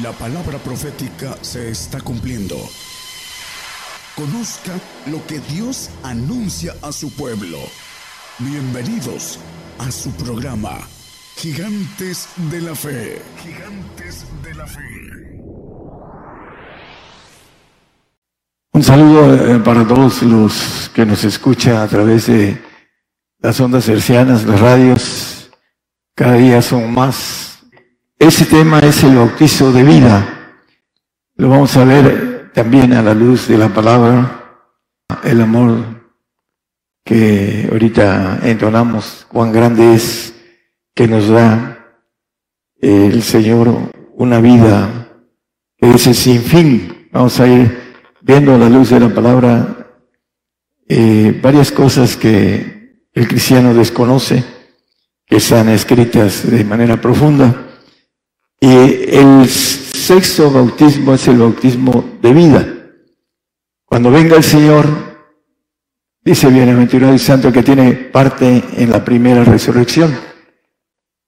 La palabra profética se está cumpliendo. Conozca lo que Dios anuncia a su pueblo. Bienvenidos a su programa, Gigantes de la Fe. Gigantes de la Fe. Un saludo eh, para todos los que nos escuchan a través de las ondas hercianas, las radios. Cada día son más ese tema es el bautizo de vida. Lo vamos a ver también a la luz de la palabra, el amor que ahorita entonamos, cuán grande es que nos da el Señor una vida que es sin fin. Vamos a ir viendo a la luz de la palabra eh, varias cosas que el cristiano desconoce, que están escritas de manera profunda y el sexto bautismo es el bautismo de vida. Cuando venga el Señor, dice bienaventurado y santo que tiene parte en la primera resurrección.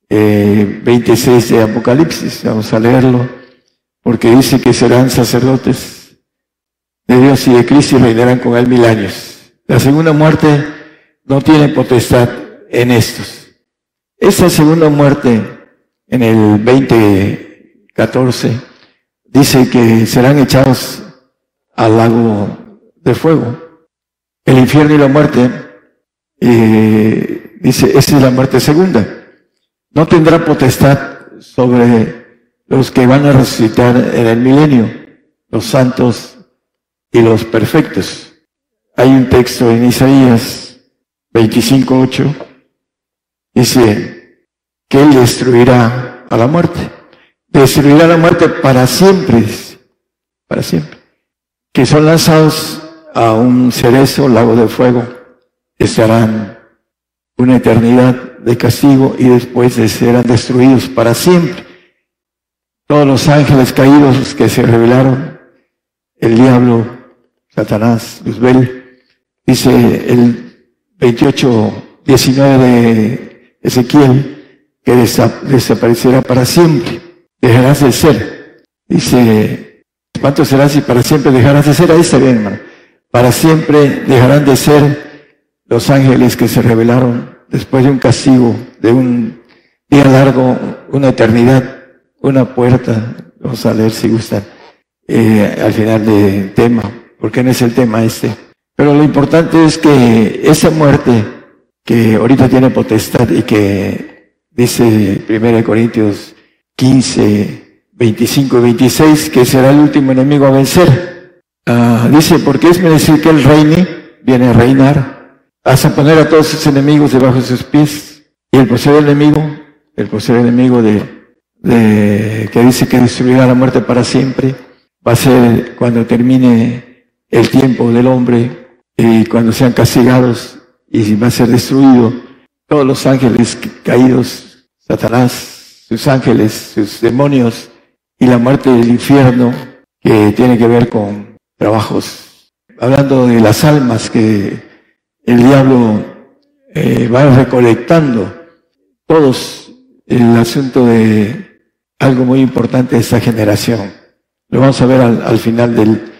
26 eh, de Apocalipsis, vamos a leerlo, porque dice que serán sacerdotes de Dios y de Cristo y reinarán con él mil años. La segunda muerte no tiene potestad en estos. Esa segunda muerte en el 2014, dice que serán echados al lago de fuego. El infierno y la muerte, eh, dice, esa es la muerte segunda. No tendrá potestad sobre los que van a resucitar en el milenio, los santos y los perfectos. Hay un texto en Isaías 25.8, dice, que Él destruirá a la muerte. Destruirá la muerte para siempre, para siempre. Que son lanzados a un cerezo, lago de fuego, estarán una eternidad de castigo y después serán destruidos para siempre. Todos los ángeles caídos que se rebelaron, el diablo, Satanás, Luzbel, dice el 28, 19 de Ezequiel, que desaparecerá para siempre. Dejarás de ser. Dice, ¿cuánto serás si para siempre dejarás de ser? Ahí está bien, hermano. Para siempre dejarán de ser los ángeles que se revelaron después de un castigo, de un día largo, una eternidad, una puerta. Vamos a leer si gustan, eh, al final del tema, porque no es el tema este. Pero lo importante es que esa muerte que ahorita tiene potestad y que Dice 1 Corintios 15, 25 y 26 que será el último enemigo a vencer. Ah, dice, porque es decir que él reine, viene a reinar, hasta poner a todos sus enemigos debajo de sus pies. Y el posee enemigo, el posee enemigo de, de, que dice que destruirá la muerte para siempre, va a ser cuando termine el tiempo del hombre y cuando sean castigados y va a ser destruido todos los ángeles caídos, Satanás, sus ángeles, sus demonios y la muerte del infierno que tiene que ver con trabajos. Hablando de las almas que el diablo eh, va recolectando, todos el asunto de algo muy importante de esta generación. Lo vamos a ver al, final del,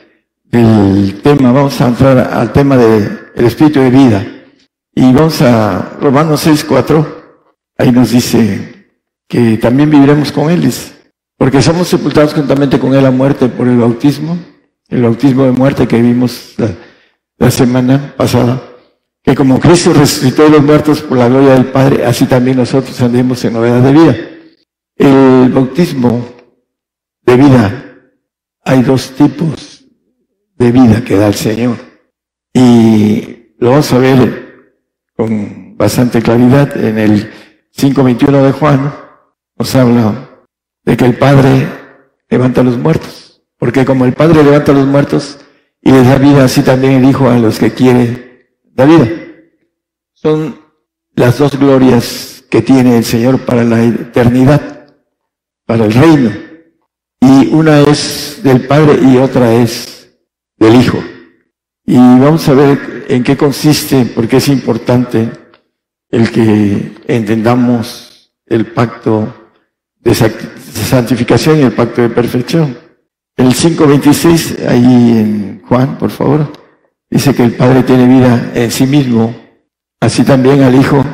del, tema. Vamos a entrar al tema del espíritu de vida. Y vamos a Romanos 6, 4. Ahí nos dice que también viviremos con Él, porque somos sepultados juntamente con Él a muerte por el bautismo, el bautismo de muerte que vimos la, semana pasada, que como Cristo resucitó de los muertos por la gloria del Padre, así también nosotros andemos en novedad de vida. El bautismo de vida, hay dos tipos de vida que da el Señor. Y lo vamos a ver con bastante claridad en el 5.21 de Juan, nos habla de que el Padre levanta a los muertos. Porque como el Padre levanta a los muertos y les da vida, así también el Hijo a los que quiere da vida. Son las dos glorias que tiene el Señor para la eternidad, para el reino. Y una es del Padre y otra es del Hijo. Y vamos a ver en qué consiste, porque es importante el que entendamos el pacto de santificación y el pacto de perfección. El 5.26, ahí en Juan, por favor, dice que el Padre tiene vida en sí mismo, así también al Hijo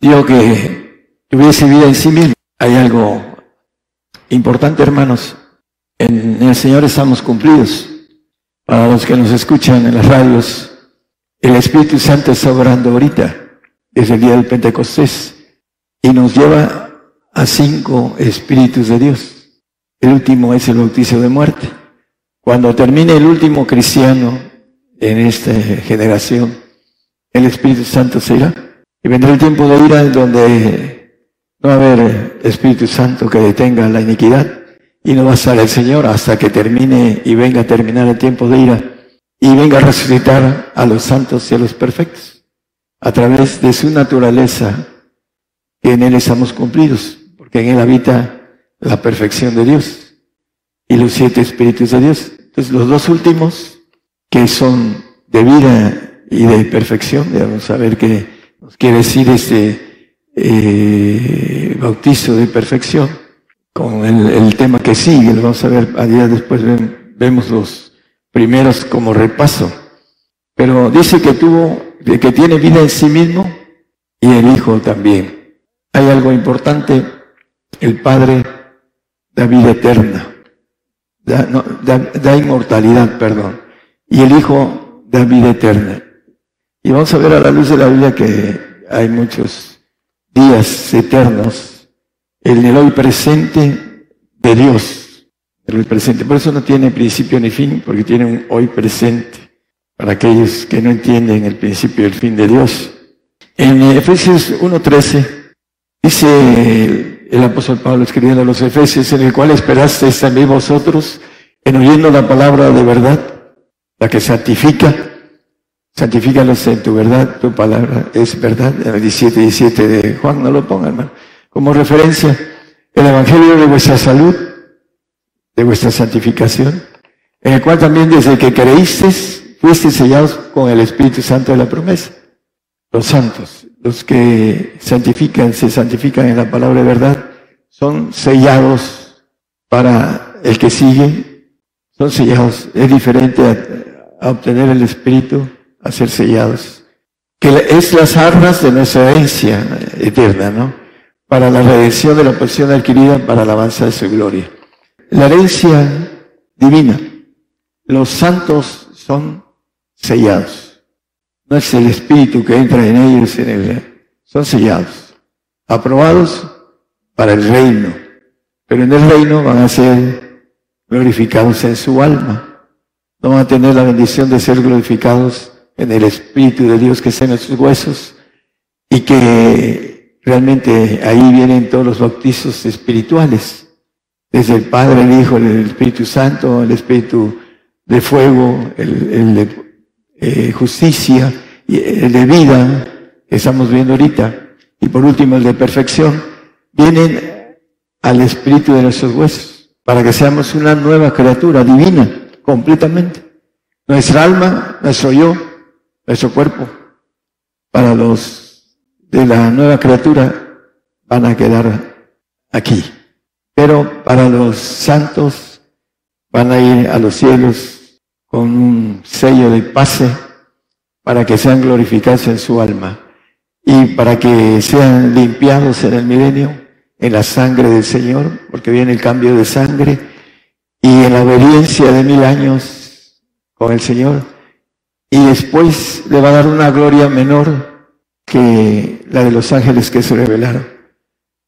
dio que tuviese vida en sí mismo. Hay algo importante, hermanos. En el Señor estamos cumplidos. Para los que nos escuchan en las radios, el Espíritu Santo está orando ahorita, desde el día del Pentecostés, y nos lleva a cinco Espíritus de Dios. El último es el bautizo de muerte. Cuando termine el último cristiano en esta generación, el Espíritu Santo se irá. Y vendrá el tiempo de ira donde no va a haber Espíritu Santo que detenga la iniquidad y no va a estar el Señor hasta que termine y venga a terminar el tiempo de ira y venga a resucitar a los santos y a los perfectos a través de su naturaleza que en Él estamos cumplidos, porque en Él habita la perfección de Dios y los siete espíritus de Dios. Entonces los dos últimos, que son de vida y de perfección, debemos saber qué nos quiere decir este eh, bautizo de perfección, con el, tema que sigue, lo vamos a ver a día después, vemos los primeros como repaso. Pero dice que tuvo, que tiene vida en sí mismo y el Hijo también. Hay algo importante, el Padre da vida eterna, da, inmortalidad, perdón. Y el Hijo da vida eterna. Y vamos a ver a la luz de la vida que hay muchos días eternos en el hoy presente de Dios. El hoy presente. Por eso no tiene principio ni fin, porque tiene un hoy presente. Para aquellos que no entienden el principio y el fin de Dios. En Efesios 1.13 dice el apóstol Pablo escribiendo a los Efesios, en el cual esperasteis también vosotros en oyendo la palabra de verdad, la que santifica, santifícalos en tu verdad, tu palabra es verdad, en el 17, 17 de Juan, no lo pongan, hermano, como referencia, el evangelio de vuestra salud, de vuestra santificación, en el cual también desde que creísteis, fuisteis sellados con el Espíritu Santo de la promesa, los santos los que santifican, se santifican en la palabra de verdad, son sellados para el que sigue, son sellados. Es diferente a, obtener el Espíritu, a ser sellados. Que es las armas de nuestra herencia eterna, ¿no? Para la redención de la posición adquirida, para la alabanza de su gloria. La herencia divina. Los santos son sellados. No es el Espíritu que entra en ellos, en el, son sellados, aprobados para el reino. Pero en el reino van a ser glorificados en su alma. No van a tener la bendición de ser glorificados en el Espíritu de Dios que está en sus huesos y que realmente ahí vienen todos los bautizos espirituales, desde el Padre, el Hijo, el Espíritu Santo, el Espíritu de fuego, el, de eh, justicia y el de vida que estamos viendo ahorita, y por último el de perfección, vienen al espíritu de nuestros huesos, para que seamos una nueva criatura divina, completamente. Nuestra alma, nuestro yo, nuestro cuerpo, para los de la nueva criatura, van a quedar aquí. Pero para los santos van a ir a los cielos con un sello de pase para que sean glorificados en su alma y para que sean limpiados en el milenio en la sangre del Señor, porque viene el cambio de sangre y en la obediencia de mil años con el Señor. Y después le va a dar una gloria menor que la de los ángeles que se revelaron.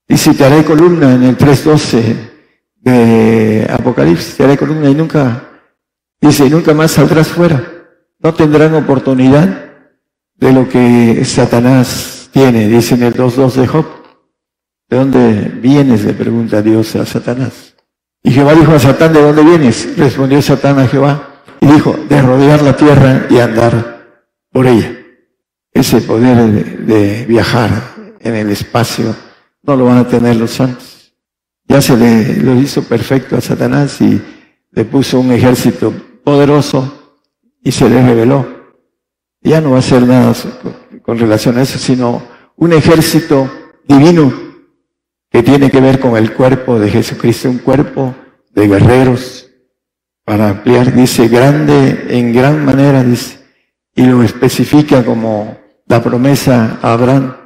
Y si te haré columna en el 3.12 de Apocalipsis, te haré columna y nunca Dice, nunca más saldrás fuera. No tendrán oportunidad de lo que Satanás tiene, dice en el 2.2 de Job. ¿De dónde vienes? le pregunta Dios a Satanás. Y Jehová dijo a Satán, ¿de dónde vienes? Respondió Satán a Jehová y dijo, de rodear la tierra y andar por ella. Ese poder de, viajar en el espacio no lo van a tener los santos. Ya se le lo hizo perfecto a Satanás y le puso un ejército poderoso y se le reveló. Ya no va a ser nada con relación a eso, sino un ejército divino que tiene que ver con el cuerpo de Jesucristo, un cuerpo de guerreros, para ampliar, dice, grande en gran manera, dice, y lo especifica como la promesa a Abraham,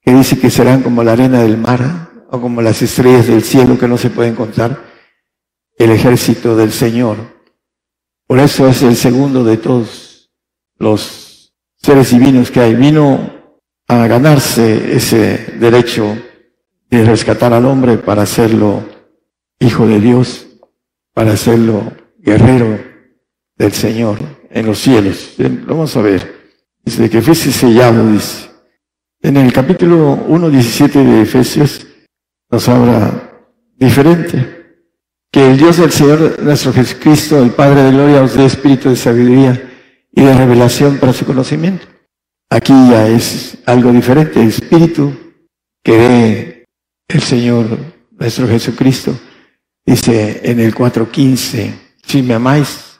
que dice que serán como la arena del mar o como las estrellas del cielo que no se pueden contar, el ejército del Señor. Por eso es el segundo de todos los seres divinos que hay. Vino a ganarse ese derecho de rescatar al hombre para hacerlo hijo de Dios, para hacerlo guerrero del Señor en los cielos. vamos a ver. Dice que fuese sellado, dice. En el capítulo 1.17 de Efesios nos habla diferente. Que el Dios del Señor nuestro Jesucristo, el Padre de Gloria, os dé espíritu de sabiduría y de revelación para su conocimiento. Aquí ya es algo diferente, el espíritu que dé el Señor nuestro Jesucristo. Dice en el 4.15, si me amáis,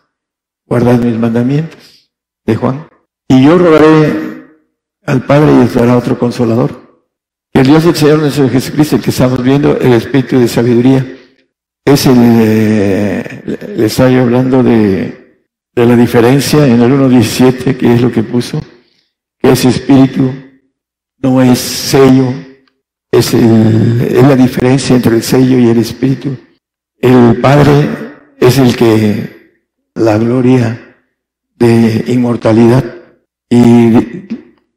guardad mis mandamientos, de Juan. Y yo rogaré al Padre y os dará otro consolador. El Dios del Señor nuestro Jesucristo, el que estamos viendo, el Espíritu de sabiduría, es el, le estoy hablando de, la diferencia en el 1.17, que es lo que puso, que ese Espíritu no es sello, es la diferencia entre el sello y el Espíritu. El Padre es el que la gloria de inmortalidad y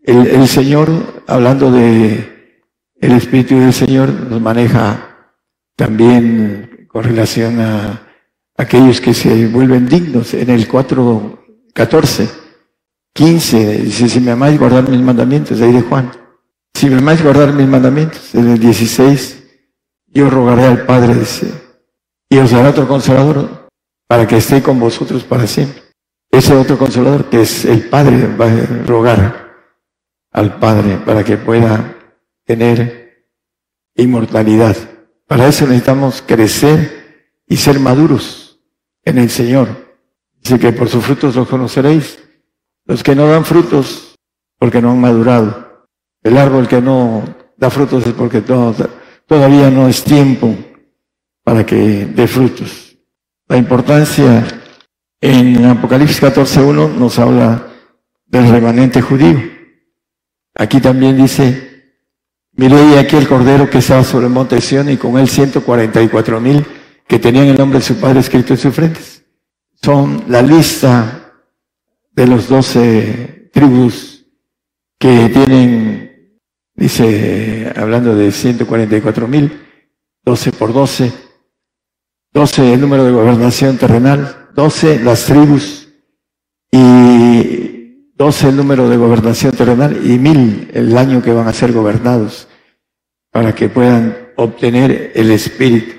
el, el, Señor, hablando de el Espíritu del Señor, nos maneja también con relación a aquellos que se vuelven dignos. En el 4, 14, 15, dice, si me amáis guardar mis mandamientos, ahí de Juan. Si me amáis guardar mis mandamientos, en el 16, yo rogaré al Padre, dice, y os dará otro consolador para que esté con vosotros para siempre ese otro consolador que es el Padre va a rogar al Padre para que pueda tener inmortalidad. Para eso necesitamos crecer y ser maduros en el Señor. Dice que por sus frutos los conoceréis. Los que no dan frutos porque no han madurado. El árbol que no da frutos es porque todavía no es tiempo para que dé frutos. La importancia en Apocalipsis 14.1 nos habla del remanente judío. Aquí también dice, miré aquí el cordero que estaba sobre el monte Sion y con él 144 mil que tenían el nombre de su padre escrito en sus frentes. Son la lista de los doce tribus que tienen, dice, hablando de 144 mil, 12 por 12, 12 el número de gobernación terrenal, 12 las tribus y 12 el número de gobernación terrenal y mil el año que van a ser gobernados para que puedan obtener el Espíritu.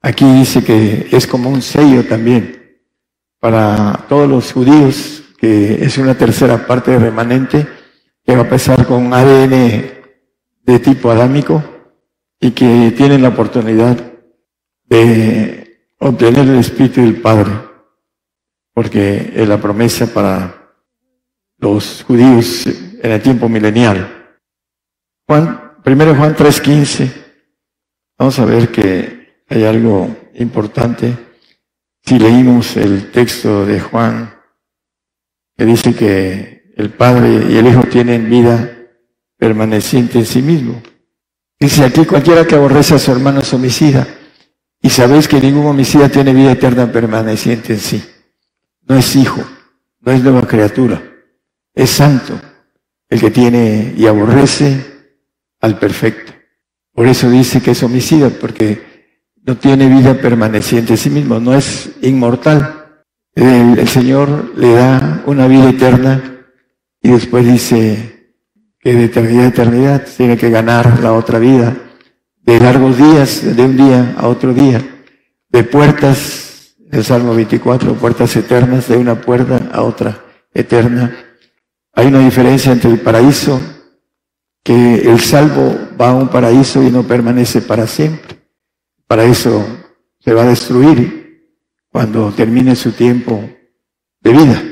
Aquí dice que es como un sello también para todos los judíos, que es una tercera parte remanente, que va a empezar con ADN de tipo adámico y que tienen la oportunidad de obtener el Espíritu del Padre porque es la promesa para los judíos en el tiempo milenial. Juan, primero Juan 3:15, vamos a ver que hay algo importante. Si leímos el texto de Juan, que dice que el Padre y el Hijo tienen vida permaneciente en sí mismo. Dice aquí cualquiera que aborrece a su hermano es homicida, y sabéis que ningún homicida tiene vida eterna permaneciente en sí no es hijo, no es nueva criatura, es santo, el que tiene y aborrece al perfecto. Por eso dice que es homicida, porque no tiene vida permaneciente en sí mismo, no es inmortal. El, Señor le da una vida eterna y después dice que de eternidad a eternidad tiene que ganar la otra vida, de largos días, de un día a otro día, de puertas el Salmo 24, puertas eternas, de una puerta a otra eterna. Hay una diferencia entre el paraíso, que el salvo va a un paraíso y no permanece para siempre. El paraíso se va a destruir cuando termine su tiempo de vida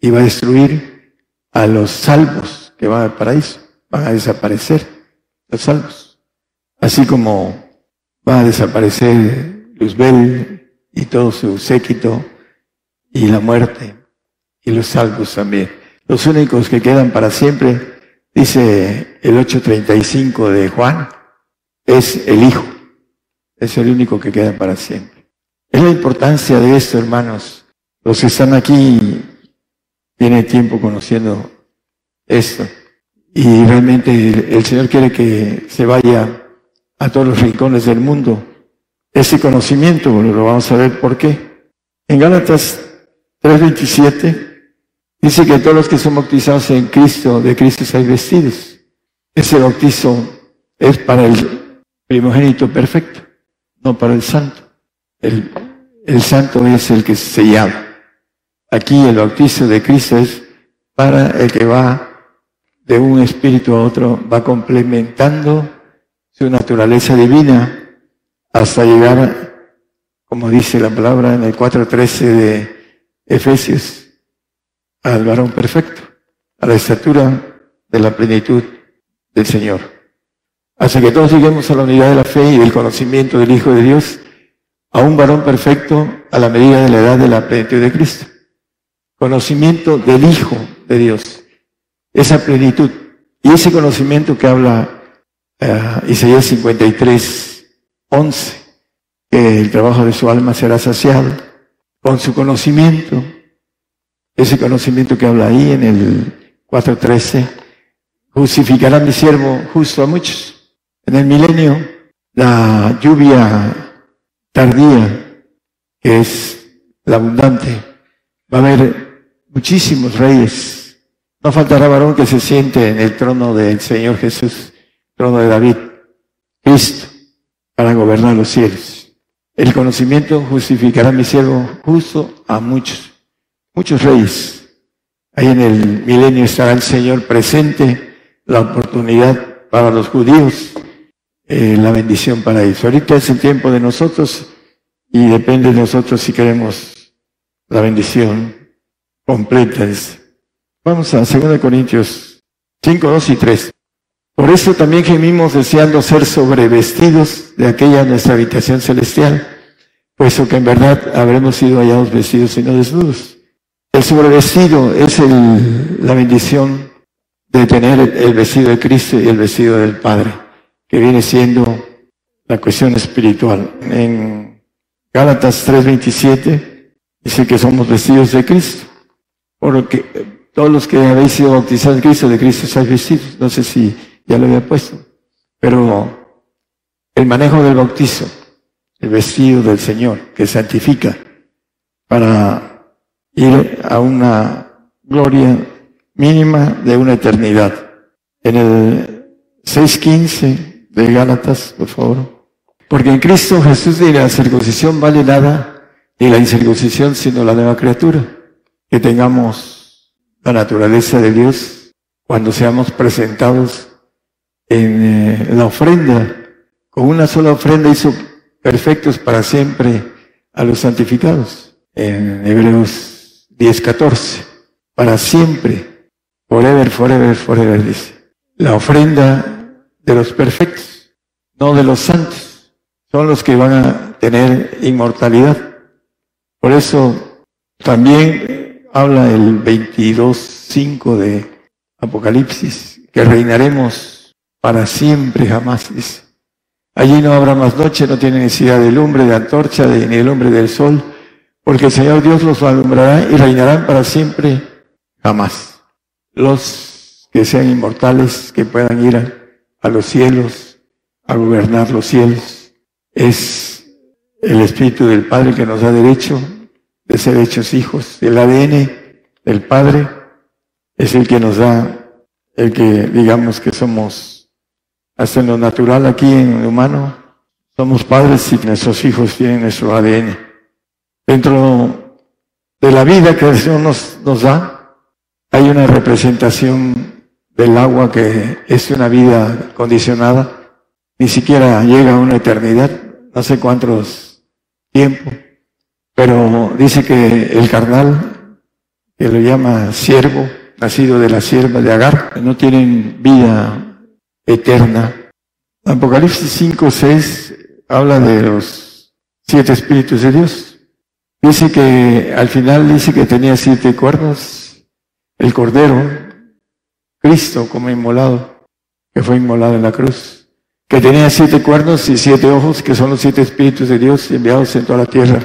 y va a destruir a los salvos que van al paraíso. Van a desaparecer los salvos. Así como va a desaparecer Luzbel y todo su séquito y la muerte y los salvos también. Los únicos que quedan para siempre, dice el 835 de Juan, es el Hijo. Es el único que queda para siempre. Es la importancia de esto, hermanos. Los que están aquí tienen tiempo conociendo esto. Y realmente el Señor quiere que se vaya a todos los rincones del mundo. Ese conocimiento, lo vamos a ver por qué. En Gálatas 3:27 dice que todos los que son bautizados en Cristo, de Cristo hay vestidos. Ese bautizo es para el primogénito perfecto, no para el santo. El, el santo es el que es sellado. Aquí el bautizo de Cristo es para el que va de un espíritu a otro, va complementando su naturaleza divina hasta llegar, como dice la palabra en el 4.13 de Efesios, al varón perfecto, a la estatura de la plenitud del Señor. Hasta que todos lleguemos a la unidad de la fe y del conocimiento del Hijo de Dios, a un varón perfecto a la medida de la edad de la plenitud de Cristo. Conocimiento del Hijo de Dios. Esa plenitud. Y ese conocimiento que habla uh, Isaías 53, 11, que el trabajo de su alma será saciado con su conocimiento, ese conocimiento que habla ahí en el 4.13, justificará mi siervo justo a muchos. En el milenio, la lluvia tardía, que es la abundante, va a haber muchísimos reyes. No faltará varón que se siente en el trono del Señor Jesús trono de David, Cristo, para gobernar los cielos. El conocimiento justificará a mi siervo justo a muchos, muchos reyes. Ahí en el milenio estará el Señor presente, la oportunidad para los judíos, eh, la bendición para ellos. Ahorita es el tiempo de nosotros y depende de nosotros si queremos la bendición completa. Vamos a 2 Corintios 5, 2 y 3. Por eso también gemimos deseando ser sobrevestidos de aquella nuestra habitación celestial, puesto que en verdad habremos sido hallados vestidos y no desnudos. El sobrevestido es la bendición de tener el vestido de Cristo y el vestido del Padre, que viene siendo la cuestión espiritual. En Gálatas 3:27 dice que somos vestidos de Cristo, porque todos los que habéis sido bautizados en Cristo, de Cristo estáis vestidos. No sé si ya lo había puesto. Pero el manejo del bautizo, el vestido del Señor, que santifica para ir a una gloria mínima de una eternidad. En el 6.15 de Gálatas, por favor. Porque en Cristo Jesús ni la circuncisión vale nada, ni la incircuncisión, sino la nueva criatura. Que tengamos la naturaleza de Dios cuando seamos presentados en eh, la ofrenda. Con una sola ofrenda hizo perfectos para siempre a los santificados. En Hebreos 10:14. Para siempre. Forever, forever, forever, dice. La ofrenda de los perfectos, no de los santos. Son los que van a tener inmortalidad. Por eso también habla el 22.5 de Apocalipsis, que reinaremos para siempre jamás, dice. Allí no habrá más noche, no tiene necesidad de lumbre, de antorcha, de, ni de lumbre del sol, porque el Señor Dios los alumbrará y reinarán para siempre jamás. Los que sean inmortales, que puedan ir a, a los cielos, a gobernar los cielos, es el Espíritu del Padre que nos da derecho de ser hechos hijos. El ADN del Padre es el que nos da, el que digamos que somos hasta en lo natural aquí en lo humano, somos padres y nuestros hijos tienen nuestro ADN. Dentro de la vida que el Señor nos, nos da, hay una representación del agua que es una vida condicionada, ni siquiera llega a una eternidad, no sé cuántos tiempos, pero dice que el carnal, que lo llama siervo, nacido de la sierva de Agar, no tienen vida eterna, Apocalipsis 5, 6 habla de los siete espíritus de Dios. Dice que al final dice que tenía siete cuernos, el cordero, Cristo como inmolado, que fue inmolado en la cruz, que tenía siete cuernos y siete ojos, que son los siete espíritus de Dios enviados en toda la tierra.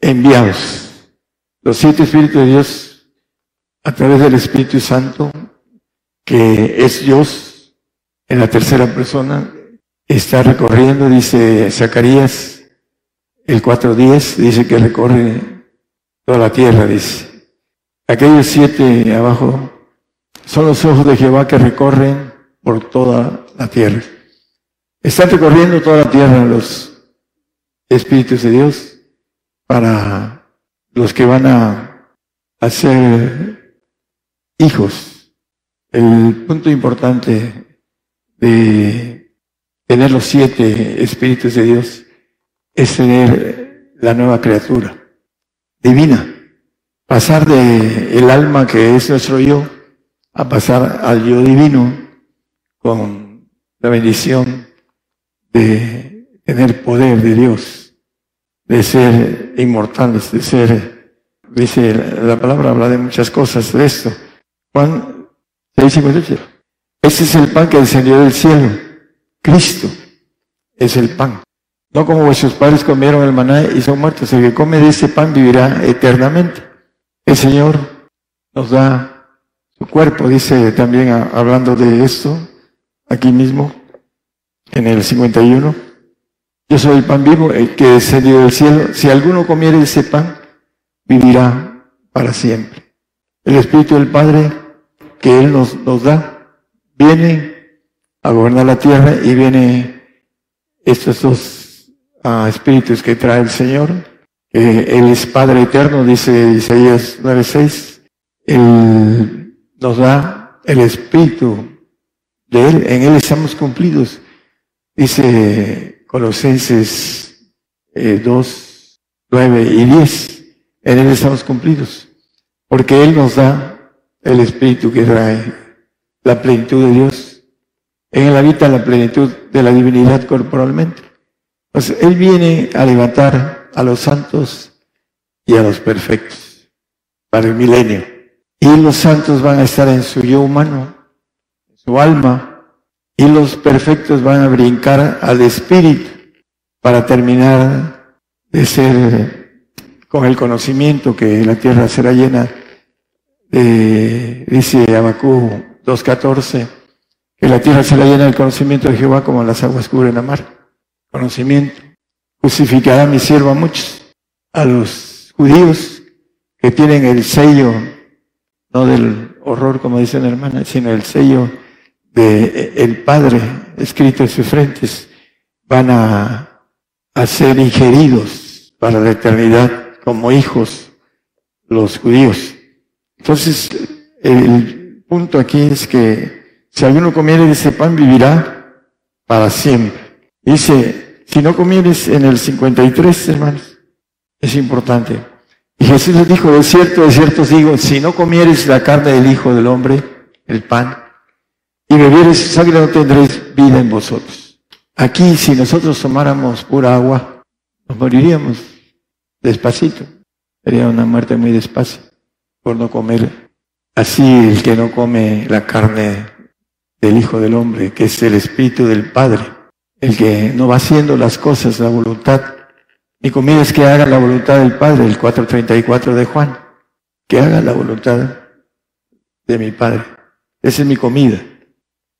Enviados. Los siete espíritus de Dios a través del Espíritu Santo, que es Dios en la tercera persona, está recorriendo, dice Zacarías, el 4.10, dice que recorre toda la tierra, dice. Aquellos siete abajo son los ojos de Jehová que recorren por toda la tierra. Están recorriendo toda la tierra los espíritus de Dios para los que van a, ser hijos. El punto importante de tener los siete espíritus de Dios es tener la nueva criatura divina. Pasar de el alma que es nuestro yo a pasar al yo divino con la bendición de tener poder de Dios, de ser inmortales, de ser, dice la palabra, habla de muchas cosas de esto. Juan 6:58. Ese es el pan que descendió del cielo. Cristo es el pan. No como vuestros padres comieron el maná y son muertos. El que come de ese pan vivirá eternamente. El Señor nos da su cuerpo, dice también hablando de esto, aquí mismo, en el 51. Yo soy el pan vivo, el que descendió del cielo. Si alguno comiere ese pan, vivirá para siempre. El Espíritu del Padre que Él nos, nos da, viene a gobernar la tierra y viene estos dos uh, espíritus que trae el Señor. Eh, él es Padre eterno, dice Isaías 9:6. Él nos da el espíritu de Él, en Él estamos cumplidos. Dice Colosenses eh, 2, 9 y 10. En Él estamos cumplidos. Porque Él nos da el Espíritu que trae la plenitud de Dios. En Él habita la plenitud de la divinidad corporalmente. Pues Él viene a levantar a los santos y a los perfectos para el milenio. Y los santos van a estar en su yo humano, en su alma, y los perfectos van a brincar al espíritu para terminar de ser con el conocimiento que la tierra será llena de, dice Abacú 2.14, que la tierra será llena del conocimiento de Jehová como las aguas cubren la mar. Conocimiento. Justificará mi siervo a muchos, a los judíos que tienen el sello, no del horror como dicen la hermana, sino el sello de el Padre escrito en sus frentes van a, ser ingeridos para la eternidad como hijos los judíos. Entonces, el punto aquí es que si alguno comiere de ese pan vivirá para siempre. Dice, si no comieres en el 53, hermanos, es importante. Y Jesús les dijo, de cierto, de cierto os digo, si no comieres la carne del Hijo del Hombre, el pan, y bebieres sangre no tendréis vida en vosotros. Aquí, si nosotros tomáramos pura agua, nos moriríamos despacito. Sería una muerte muy despacio por no comer. Así el que no come la carne del Hijo del Hombre, que es el Espíritu del Padre, el que no va haciendo las cosas, la voluntad. Mi comida es que haga la voluntad del Padre, el 434 de Juan, que haga la voluntad de mi Padre. Esa es mi comida.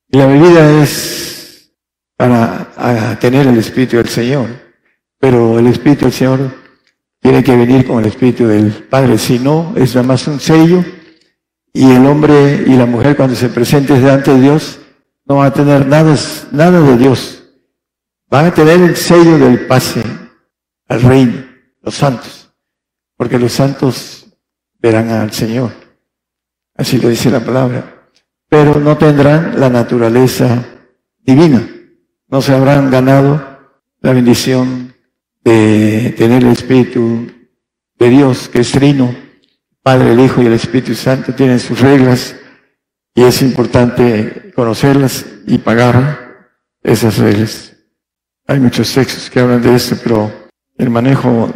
Y la bebida es para tener el Espíritu del Señor, pero el Espíritu del Señor tiene que venir con el Espíritu del Padre, si no, es nada más un sello y el hombre y la mujer cuando se presenten delante de Dios no van a tener nada, nada de Dios. Van a tener el sello del pase al reino, los santos, porque los santos verán al Señor. Así lo dice la palabra pero no tendrán la naturaleza divina. No se habrán ganado la bendición de tener el Espíritu de Dios, que es trino, Padre, el Hijo y el Espíritu Santo, tienen sus reglas y es importante conocerlas y pagar esas reglas. Hay muchos textos que hablan de esto, pero el manejo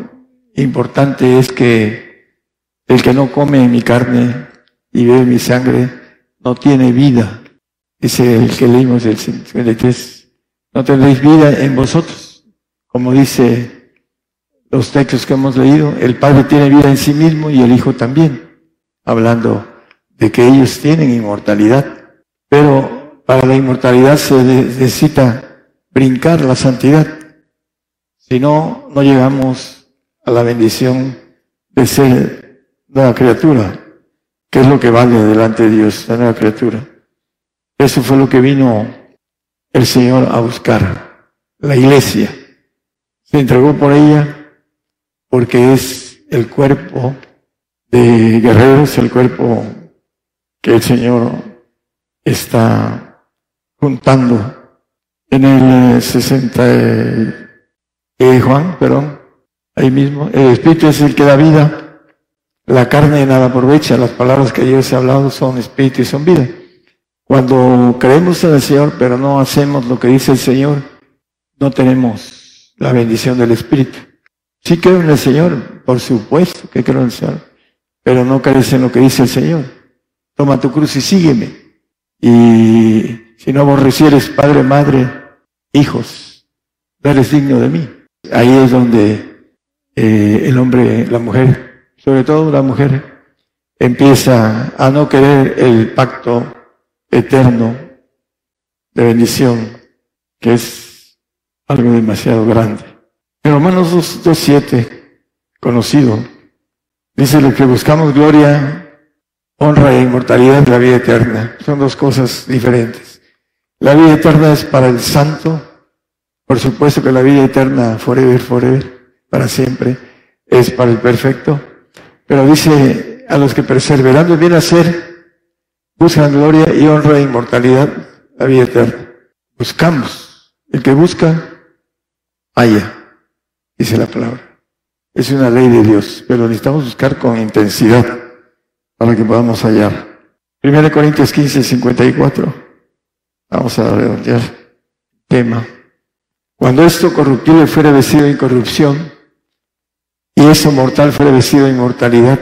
importante es que el que no come mi carne y bebe mi sangre no tiene vida. Dice el que leímos el 53. No tendréis vida en vosotros. Como dice los textos que hemos leído, el Padre tiene vida en sí mismo y el Hijo también. Hablando de que ellos tienen inmortalidad. Pero para la inmortalidad se necesita brincar la santidad. Si no, no llegamos a la bendición de ser nueva criatura, que es lo que vale delante de Dios, la nueva criatura. Eso fue lo que vino el Señor a buscar, la iglesia. Se entregó por ella porque es el cuerpo de guerreros, el cuerpo que el Señor está juntando en el 60 eh, Juan, perdón, ahí mismo. El Espíritu es el que da vida. La carne nada aprovecha. Las palabras que yo he hablado son Espíritu y son vida. Cuando creemos en el Señor, pero no hacemos lo que dice el Señor, no tenemos la bendición del Espíritu. Sí creo en el Señor, por supuesto que creo en el Señor, pero no crees en lo que dice el Señor. Toma tu cruz y sígueme. Y si no aborrecieres padre, madre, hijos, no eres digno de mí. Ahí es donde eh, el hombre, la mujer, sobre todo la mujer, empieza a no querer el pacto eterno de bendición, que es algo demasiado grande. En Romanos 2.7, conocido, dice lo que buscamos gloria, honra e inmortalidad la vida eterna. Son dos cosas diferentes. La vida eterna es para el santo, por supuesto que la vida eterna, forever, forever, para siempre, es para el perfecto. Pero dice a los que perseverando bien hacer, buscan gloria y honra e inmortalidad, la vida eterna. Buscamos. El que busca, haya, dice la palabra. Es una ley de Dios, pero necesitamos buscar con intensidad para que podamos hallar. 1 Corintios 15, 54. Vamos a redondear tema. Cuando esto corruptible fuera vestido de incorrupción y eso mortal fuera vestido de inmortalidad,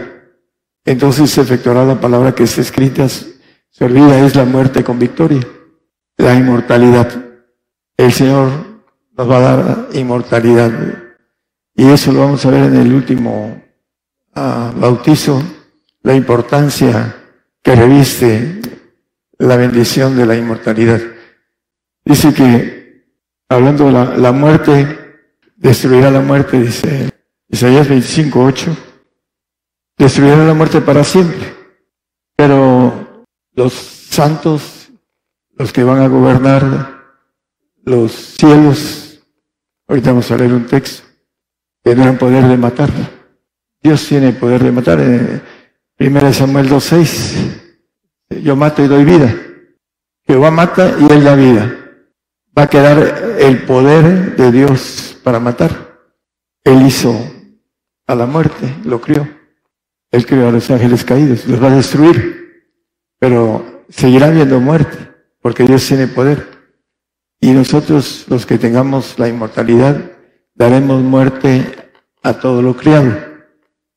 entonces se efectuará la palabra que está escrita, se olvida es la muerte con victoria, la inmortalidad. El Señor nos va a dar inmortalidad. Y eso lo vamos a ver en el último ah, bautizo, la importancia que reviste la bendición de la inmortalidad. Dice que, hablando de la, muerte, destruirá la muerte, dice Isaías 25, 8, destruirá la muerte para siempre. Pero los santos, los que van a gobernar los cielos, ahorita vamos a leer un texto, tendrán poder de matar. Dios tiene poder de matar. Eh, Primera Samuel 2.6. Yo mato y doy vida. Jehová mata y él da vida. Va a quedar el poder de Dios para matar. Él hizo a la muerte, lo crió. Él crió a los ángeles caídos, los va a destruir. Pero seguirá habiendo muerte, porque Dios tiene poder. Y nosotros, los que tengamos la inmortalidad, daremos muerte a todo lo criado.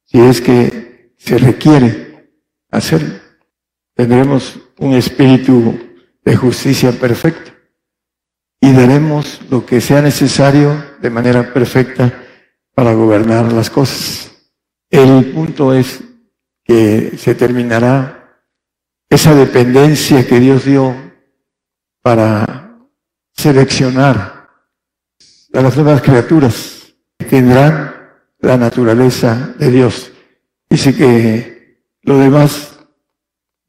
Si es que se requiere hacerlo. Tendremos un espíritu de justicia perfecto y daremos lo que sea necesario de manera perfecta para gobernar las cosas. El punto es que se terminará esa dependencia que Dios dio para seleccionar las nuevas criaturas. Tendrán la naturaleza de Dios. Dice que lo demás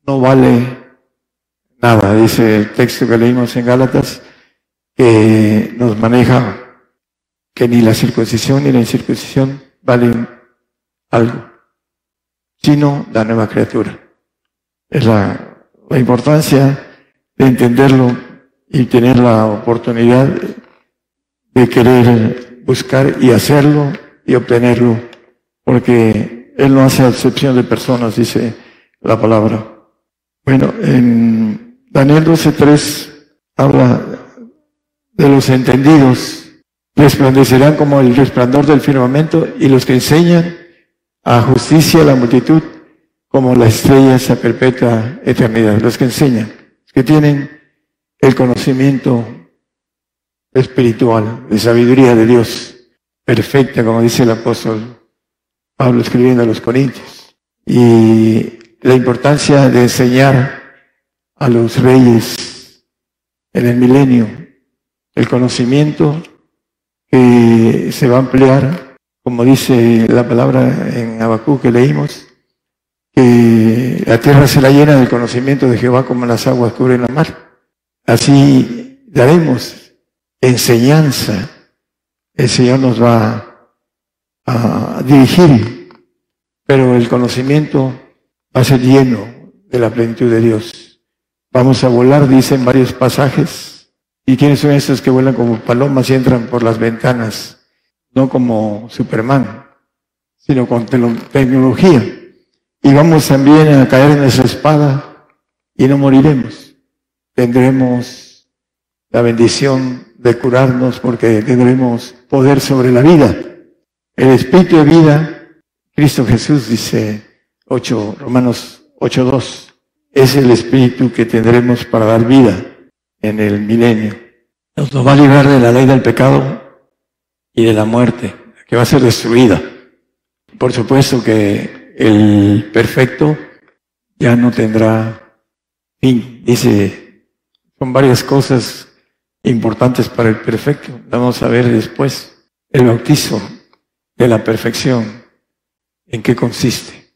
no vale nada. Dice el texto que leímos en Gálatas, que nos maneja que ni la circuncisión ni la incircuncisión valen algo, sino la nueva criatura. Es la importancia de entenderlo y tener la oportunidad de querer buscar y hacerlo y obtenerlo, porque él no hace excepción de personas, dice la palabra. Bueno, en Daniel 12.3 habla de los entendidos resplandecerán como el resplandor del firmamento y los que enseñan a justicia a la multitud como las estrellas a perpetua eternidad. Los que enseñan, que tienen el conocimiento espiritual, de sabiduría de Dios perfecta, como dice el apóstol Pablo escribiendo a los Corintios. Y la importancia de enseñar a los reyes en el milenio el conocimiento que se va a emplear, como dice la palabra en Abacú que leímos, que la tierra será llena del conocimiento de Jehová como las aguas cubren la mar. Así daremos enseñanza. El Señor nos va a dirigir, pero el conocimiento va a ser lleno de la plenitud de Dios. Vamos a volar, dicen varios pasajes, ¿Y quiénes son esos que vuelan como palomas y entran por las ventanas? No como Superman, sino con tecnología. Y vamos también a caer en esa espada y no moriremos. Tendremos la bendición de curarnos porque tendremos poder sobre la vida. El espíritu de vida, Cristo Jesús dice 8, Romanos 8.2, es el espíritu que tendremos para dar vida en el milenio. Nos va a librar de la ley del pecado y de la muerte, que va a ser destruida. Por supuesto que el perfecto ya no tendrá fin. Dice, son varias cosas importantes para el perfecto. Vamos a ver después el bautizo de la perfección, en qué consiste.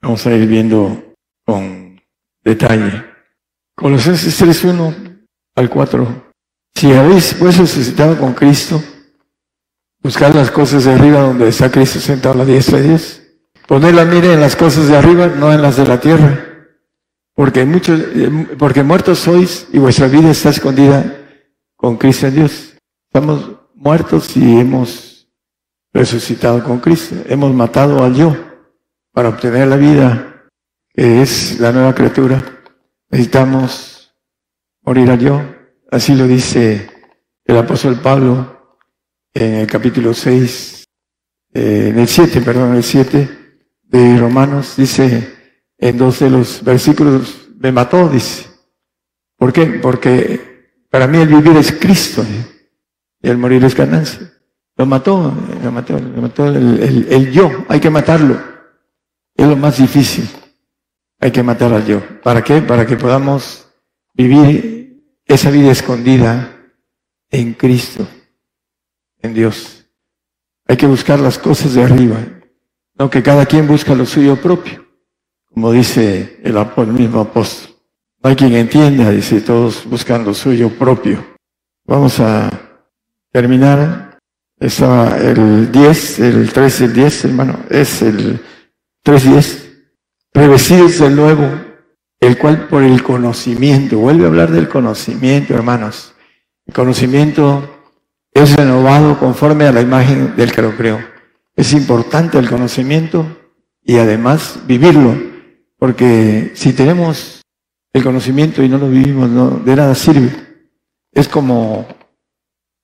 Vamos a ir viendo con detalle. Colosenses 3.1 al 4. Si habéis pues resucitado con Cristo, buscad las cosas de arriba donde está Cristo sentado a la diestra de Dios. Poned la mira en las cosas de arriba, no en las de la tierra. Porque muchos, porque muertos sois y vuestra vida está escondida con Cristo en Dios. Estamos muertos y hemos resucitado con Cristo. Hemos matado al yo para obtener la vida, que es la nueva criatura. Necesitamos morirá yo. Así lo dice el apóstol Pablo en el capítulo 6, eh, en el 7, perdón, en el 7 de Romanos, dice en dos de los versículos, me mató, dice. ¿Por qué? Porque para mí el vivir es Cristo y el morir es ganancia. Lo mató, lo mató, lo mató el, el yo, hay que matarlo. Es lo más difícil. Hay que matar al yo. ¿Para qué? Para que podamos vivir esa vida escondida en Cristo, en Dios. Hay que buscar las cosas de arriba, no que cada quien busca lo suyo propio, como dice el, mismo apóstol. No hay quien entienda, dice, todos buscan lo suyo propio. Vamos a terminar. Estaba el 10, el 3 y el 10, hermano. Es el 3-10. Revestidos del nuevo el cual por el conocimiento, vuelve a hablar del conocimiento, hermanos. El conocimiento es renovado conforme a la imagen del que lo creó. Es importante el conocimiento y además vivirlo, porque si tenemos el conocimiento y no lo vivimos, no, de nada sirve. Es como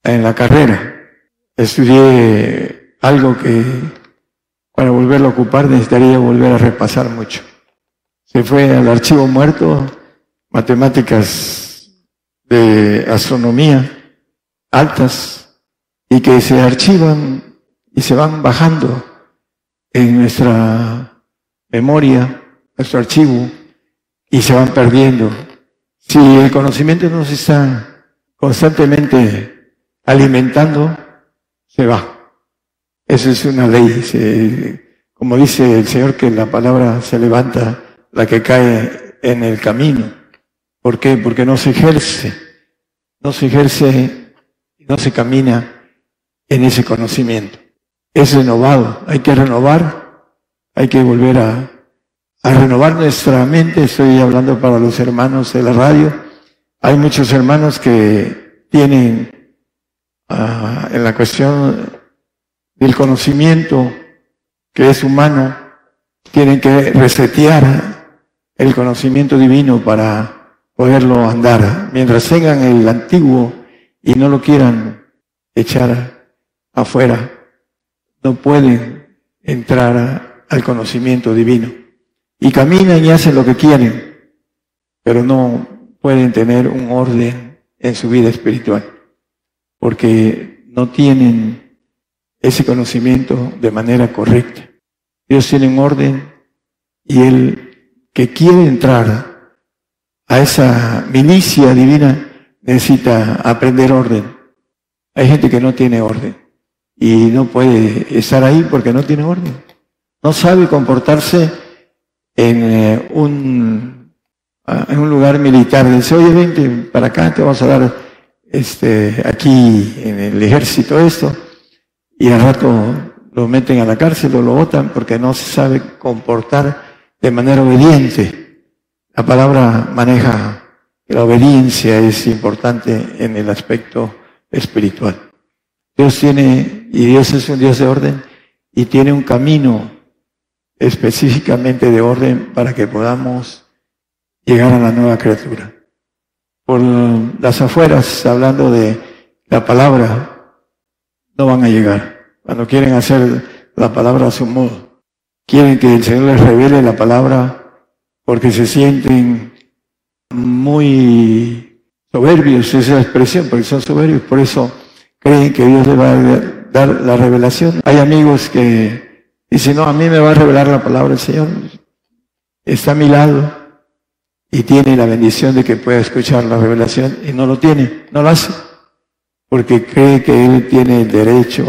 en la carrera. Estudié algo que para volverlo a ocupar necesitaría volver a repasar mucho se fue al archivo muerto, matemáticas de astronomía altas y que se archivan y se van bajando en nuestra memoria, nuestro archivo, y se van perdiendo. Si el conocimiento no se está constantemente alimentando, se va. Esa es una ley. como dice el Señor, que la palabra se levanta la que cae en el camino. ¿Por qué? Porque no se ejerce, no se ejerce, no se camina en ese conocimiento. Es renovado, hay que renovar, hay que volver a, a renovar nuestra mente. Estoy hablando para los hermanos de la radio. Hay muchos hermanos que tienen ah, en la cuestión del conocimiento que es humano, tienen que resetear el conocimiento divino para poderlo andar. Mientras tengan el antiguo y no lo quieran echar afuera, no pueden entrar al conocimiento divino. Y caminan y hacen lo que quieren, pero no pueden tener un orden en su vida espiritual, porque no tienen ese conocimiento de manera correcta. Dios tiene un orden y el que quiere entrar a esa milicia divina necesita aprender orden. Hay gente que no tiene orden y no puede estar ahí porque no tiene orden. No sabe comportarse en eh, un, ah, en un lugar militar. Dice, oye, vente para acá, te vamos a dar este, aquí en el ejército esto. Y al rato lo meten a la cárcel o lo votan porque no se sabe comportar de manera obediente. La palabra maneja la obediencia es importante en el aspecto espiritual. Dios tiene, y Dios es un Dios de orden, y tiene un camino específicamente de orden para que podamos llegar a la nueva criatura. Por las afueras, hablando de la palabra, no van a llegar. Cuando quieren hacer la palabra a su modo, quieren que el Señor les revele la palabra porque se sienten muy soberbios, esa expresión, porque son soberbios, por eso creen que Dios les va a dar la revelación. Hay amigos que dicen, no, a mí me va a revelar la palabra del Señor. Está a mi lado y tiene la bendición de que pueda escuchar la revelación y no lo tiene, no lo hace, porque cree que él tiene el derecho,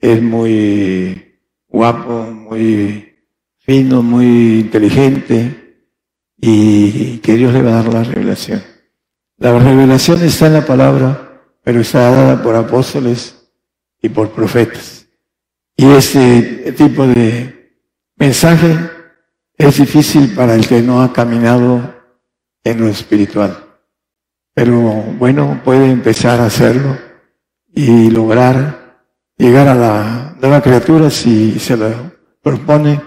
es muy guapo, muy fino, muy inteligente, y que Dios le va a dar la revelación. La revelación está en la palabra, pero está dada por apóstoles y por profetas. Y este tipo de mensaje es difícil para el que no ha caminado en lo espiritual. Pero bueno, puede empezar a hacerlo y lograr llegar a la nueva criatura si se lo propone,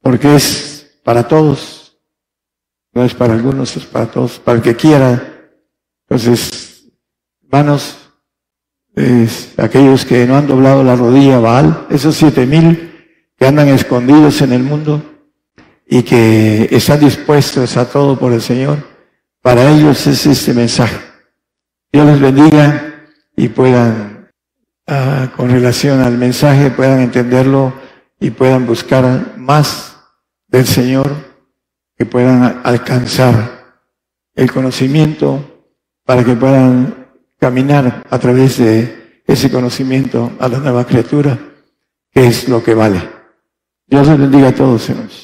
porque es para todos no es para algunos, es para todos, para el que quiera. Entonces, hermanos, aquellos que no han doblado la rodilla Baal, esos siete mil que andan escondidos en el mundo y que están dispuestos a todo por el Señor, para ellos es este mensaje. Dios les bendiga y puedan, ah, con relación al mensaje, puedan entenderlo y puedan buscar más del Señor que puedan alcanzar el conocimiento para que puedan caminar a través de ese conocimiento a la nueva criatura, que es lo que vale. Dios les bendiga a todos, hermanos.